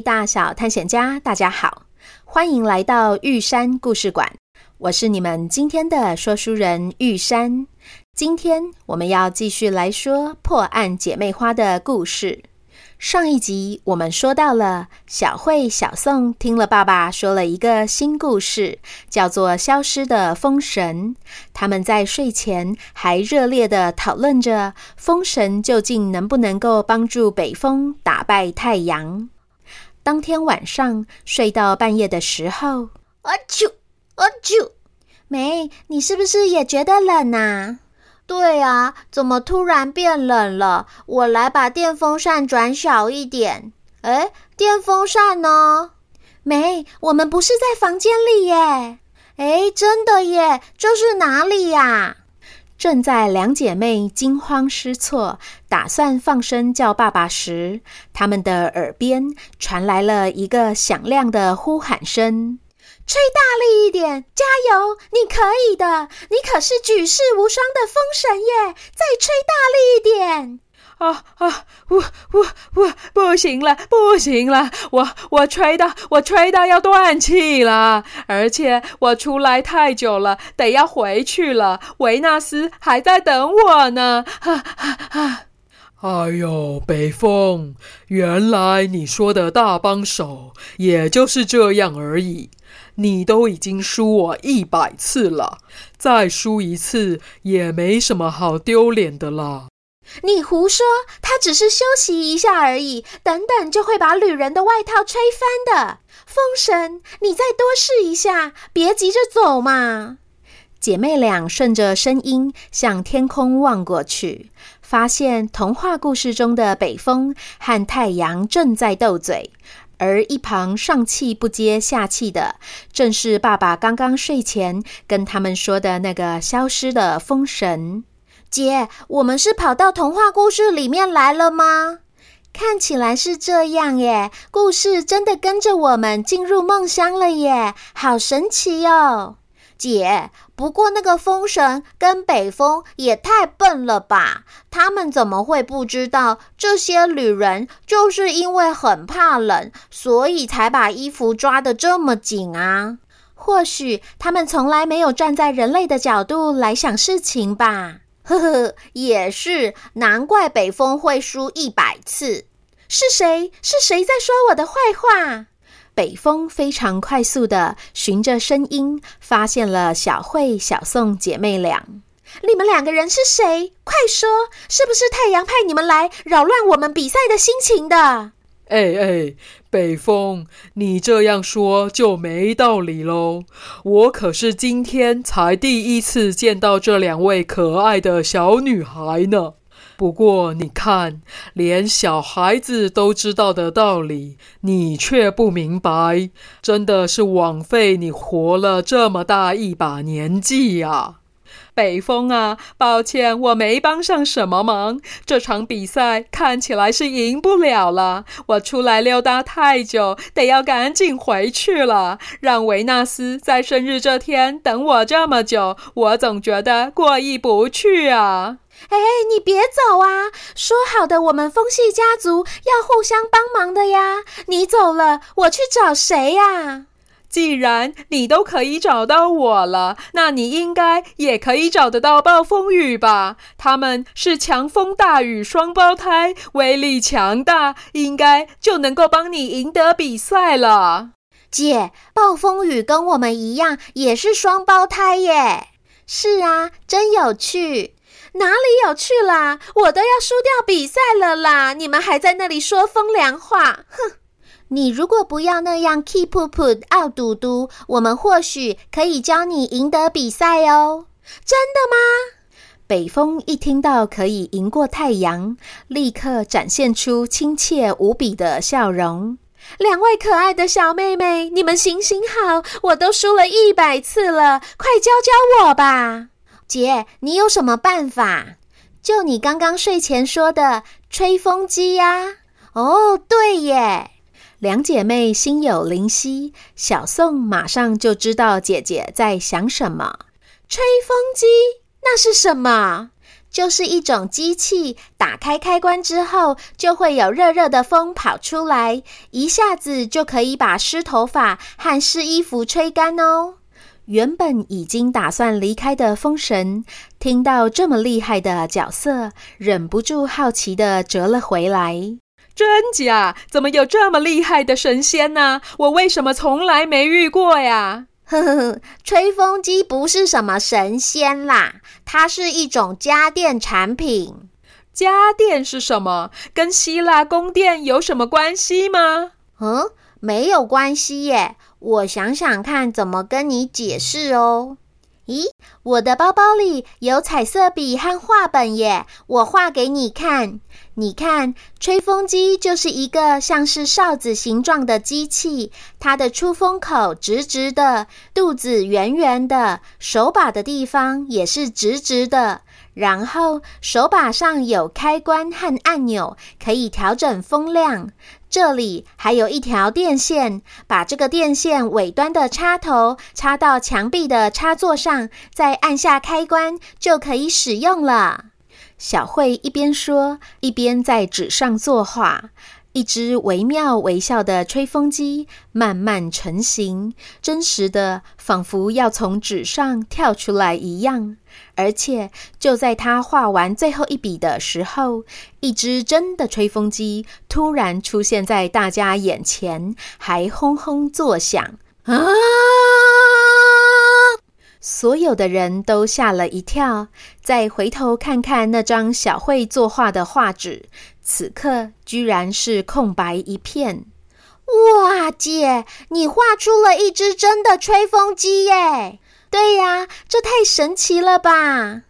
大小探险家，大家好，欢迎来到玉山故事馆。我是你们今天的说书人玉山。今天我们要继续来说破案姐妹花的故事。上一集我们说到了小慧、小宋听了爸爸说了一个新故事，叫做《消失的风神》。他们在睡前还热烈地讨论着风神究竟能不能够帮助北风打败太阳。当天晚上睡到半夜的时候，啊啾啊啾，梅，你是不是也觉得冷啊？对啊，怎么突然变冷了？我来把电风扇转小一点。诶，电风扇呢？梅，我们不是在房间里耶。诶，真的耶，这是哪里呀？正在两姐妹惊慌失措，打算放声叫爸爸时，他们的耳边传来了一个响亮的呼喊声。吹大力一点，加油！你可以的，你可是举世无双的风神耶！再吹大力一点！啊啊！我我我不行了，不行了！我我吹到我吹到要断气了，而且我出来太久了，得要回去了。维纳斯还在等我呢！哈哈哈！哎呦，北风，原来你说的大帮手也就是这样而已。你都已经输我一百次了，再输一次也没什么好丢脸的啦。你胡说，他只是休息一下而已，等等就会把旅人的外套吹翻的。风神，你再多试一下，别急着走嘛。姐妹俩顺着声音向天空望过去，发现童话故事中的北风和太阳正在斗嘴。而一旁上气不接下气的，正是爸爸刚刚睡前跟他们说的那个消失的风神。姐，我们是跑到童话故事里面来了吗？看起来是这样耶，故事真的跟着我们进入梦乡了耶，好神奇哦！姐，不过那个风神跟北风也太笨了吧？他们怎么会不知道这些旅人就是因为很怕冷，所以才把衣服抓得这么紧啊？或许他们从来没有站在人类的角度来想事情吧。呵呵，也是，难怪北风会输一百次。是谁？是谁在说我的坏话？北风非常快速的循着声音，发现了小慧、小宋姐妹俩。你们两个人是谁？快说，是不是太阳派你们来扰乱我们比赛的心情的？哎哎，北风，你这样说就没道理喽！我可是今天才第一次见到这两位可爱的小女孩呢。不过，你看，连小孩子都知道的道理，你却不明白，真的是枉费你活了这么大一把年纪呀！北风啊，抱歉，我没帮上什么忙。这场比赛看起来是赢不了了。我出来溜达太久，得要赶紧回去了。让维纳斯在生日这天等我这么久，我总觉得过意不去啊。哎，你别走啊！说好的，我们风系家族要互相帮忙的呀。你走了，我去找谁呀？既然你都可以找到我了，那你应该也可以找得到暴风雨吧？他们是强风大雨双胞胎，威力强大，应该就能够帮你赢得比赛了。姐，暴风雨跟我们一样，也是双胞胎耶。是啊，真有趣。哪里有趣啦？我都要输掉比赛了啦！你们还在那里说风凉话，哼！你如果不要那样气噗噗、傲嘟嘟，我们或许可以教你赢得比赛哦。真的吗？北风一听到可以赢过太阳，立刻展现出亲切无比的笑容。两位可爱的小妹妹，你们行行好，我都输了一百次了，快教教我吧！姐，你有什么办法？就你刚刚睡前说的吹风机呀！哦，对耶！两姐妹心有灵犀，小宋马上就知道姐姐在想什么。吹风机？那是什么？就是一种机器，打开开关之后，就会有热热的风跑出来，一下子就可以把湿头发和湿衣服吹干哦。原本已经打算离开的风神，听到这么厉害的角色，忍不住好奇地折了回来。真假？怎么有这么厉害的神仙呢？我为什么从来没遇过呀？呵呵呵，吹风机不是什么神仙啦，它是一种家电产品。家电是什么？跟希腊宫殿有什么关系吗？嗯，没有关系耶。我想想看，怎么跟你解释哦？咦，我的包包里有彩色笔和画本耶，我画给你看。你看，吹风机就是一个像是哨子形状的机器，它的出风口直直的，肚子圆圆的，手把的地方也是直直的。然后手把上有开关和按钮，可以调整风量。这里还有一条电线，把这个电线尾端的插头插到墙壁的插座上，再按下开关就可以使用了。小慧一边说，一边在纸上作画。一只惟妙惟肖的吹风机慢慢成型，真实的仿佛要从纸上跳出来一样。而且就在他画完最后一笔的时候，一只真的吹风机突然出现在大家眼前，还轰轰作响。啊！所有的人都吓了一跳，再回头看看那张小慧作画的画纸，此刻居然是空白一片。哇，姐，你画出了一只真的吹风机耶！对呀，这太神奇了吧！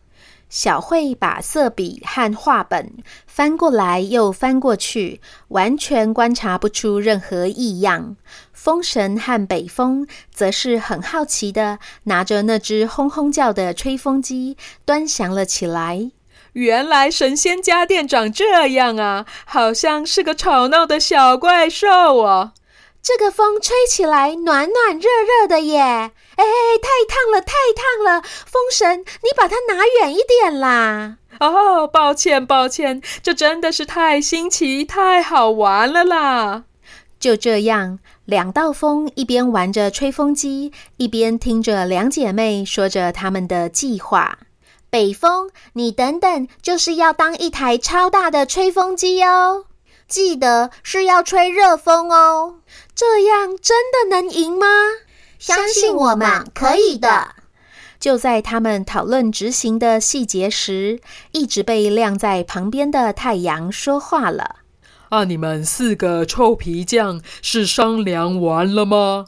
小慧把色笔和画本翻过来又翻过去，完全观察不出任何异样。风神和北风则是很好奇的，拿着那只轰轰叫的吹风机端详了起来。原来神仙家电长这样啊，好像是个吵闹的小怪兽哦。这个风吹起来暖暖热热的耶！哎，太烫了，太烫了！风神，你把它拿远一点啦。哦，抱歉，抱歉，这真的是太新奇、太好玩了啦。就这样。两道风一边玩着吹风机，一边听着两姐妹说着他们的计划。北风，你等等，就是要当一台超大的吹风机哦！记得是要吹热风哦。这样真的能赢吗？相信我们可以的。就在他们讨论执行的细节时，一直被晾在旁边的太阳说话了。啊！你们四个臭皮匠是商量完了吗？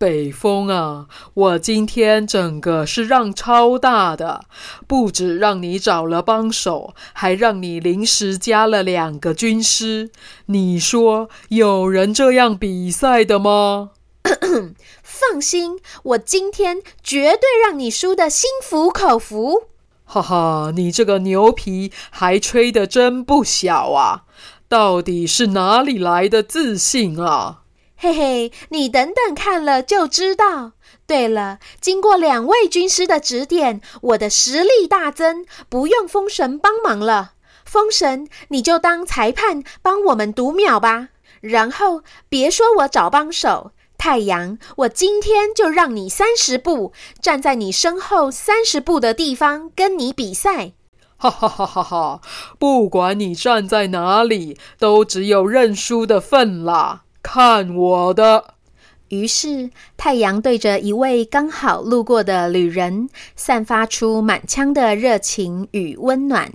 北风啊，我今天整个是让超大的，不止让你找了帮手，还让你临时加了两个军师。你说有人这样比赛的吗？放心，我今天绝对让你输得心服口服。哈哈，你这个牛皮还吹得真不小啊！到底是哪里来的自信啊？嘿嘿，你等等看了就知道。对了，经过两位军师的指点，我的实力大增，不用风神帮忙了。风神，你就当裁判，帮我们读秒吧。然后别说我找帮手，太阳，我今天就让你三十步，站在你身后三十步的地方跟你比赛。哈哈哈哈哈！不管你站在哪里，都只有认输的份啦！看我的！于是太阳对着一位刚好路过的旅人，散发出满腔的热情与温暖。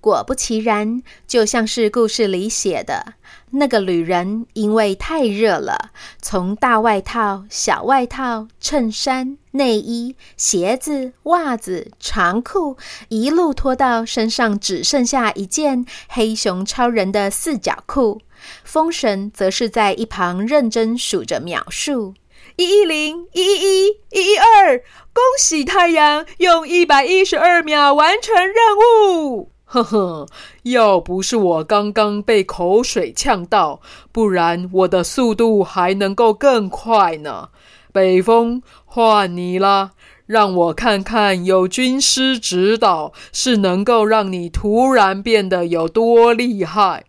果不其然，就像是故事里写的，那个旅人因为太热了，从大外套、小外套、衬衫、内衣、鞋子、袜子、长裤，一路脱到身上只剩下一件黑熊超人的四角裤。风神则是在一旁认真数着秒数：一一零、一一一、一一二。恭喜太阳用一百一十二秒完成任务。呵呵，要不是我刚刚被口水呛到，不然我的速度还能够更快呢。北风，换你啦！让我看看有军师指导，是能够让你突然变得有多厉害。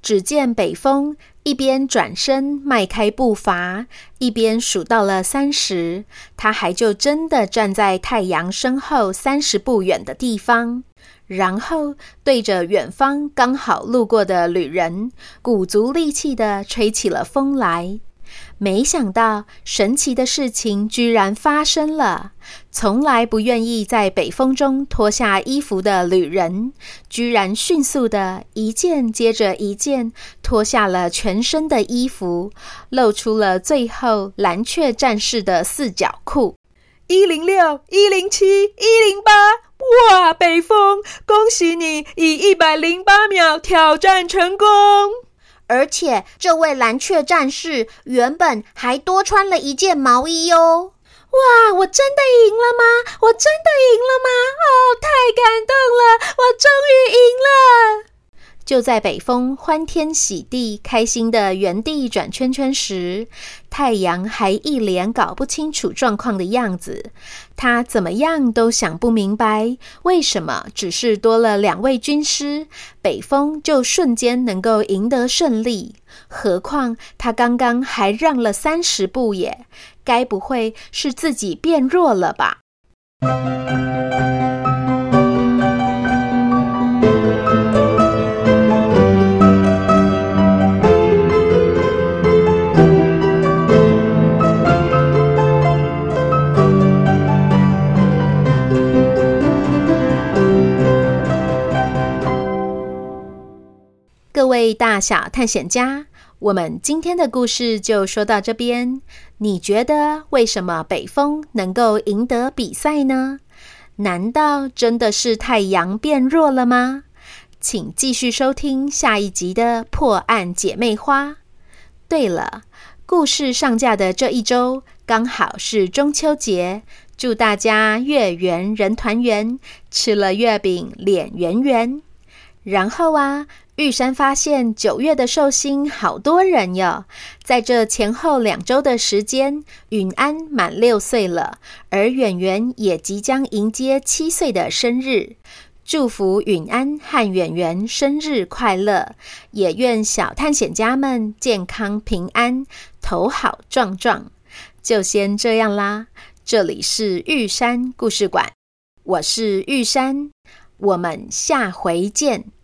只见北风一边转身迈开步伐，一边数到了三十，他还就真的站在太阳身后三十步远的地方，然后对着远方刚好路过的旅人，鼓足力气地吹起了风来。没想到，神奇的事情居然发生了。从来不愿意在北风中脱下衣服的旅人，居然迅速的一件接着一件脱下了全身的衣服，露出了最后蓝雀战士的四角裤。一零六、一零七、一零八，哇！北风，恭喜你以一百零八秒挑战成功。而且，这位蓝雀战士原本还多穿了一件毛衣哦！哇，我真的赢了吗？我真的赢了吗？哦，太感动了！我终于赢了！就在北风欢天喜地、开心的原地转圈圈时，太阳还一脸搞不清楚状况的样子。他怎么样都想不明白，为什么只是多了两位军师，北风就瞬间能够赢得胜利？何况他刚刚还让了三十步耶，该不会是自己变弱了吧？位大小探险家，我们今天的故事就说到这边。你觉得为什么北风能够赢得比赛呢？难道真的是太阳变弱了吗？请继续收听下一集的破案姐妹花。对了，故事上架的这一周刚好是中秋节，祝大家月圆人团圆，吃了月饼脸圆圆。然后啊。玉山发现九月的寿星好多人哟，在这前后两周的时间，允安满六岁了，而圆圆也即将迎接七岁的生日。祝福允安和远远生日快乐，也愿小探险家们健康平安，头好壮壮。就先这样啦，这里是玉山故事馆，我是玉山，我们下回见。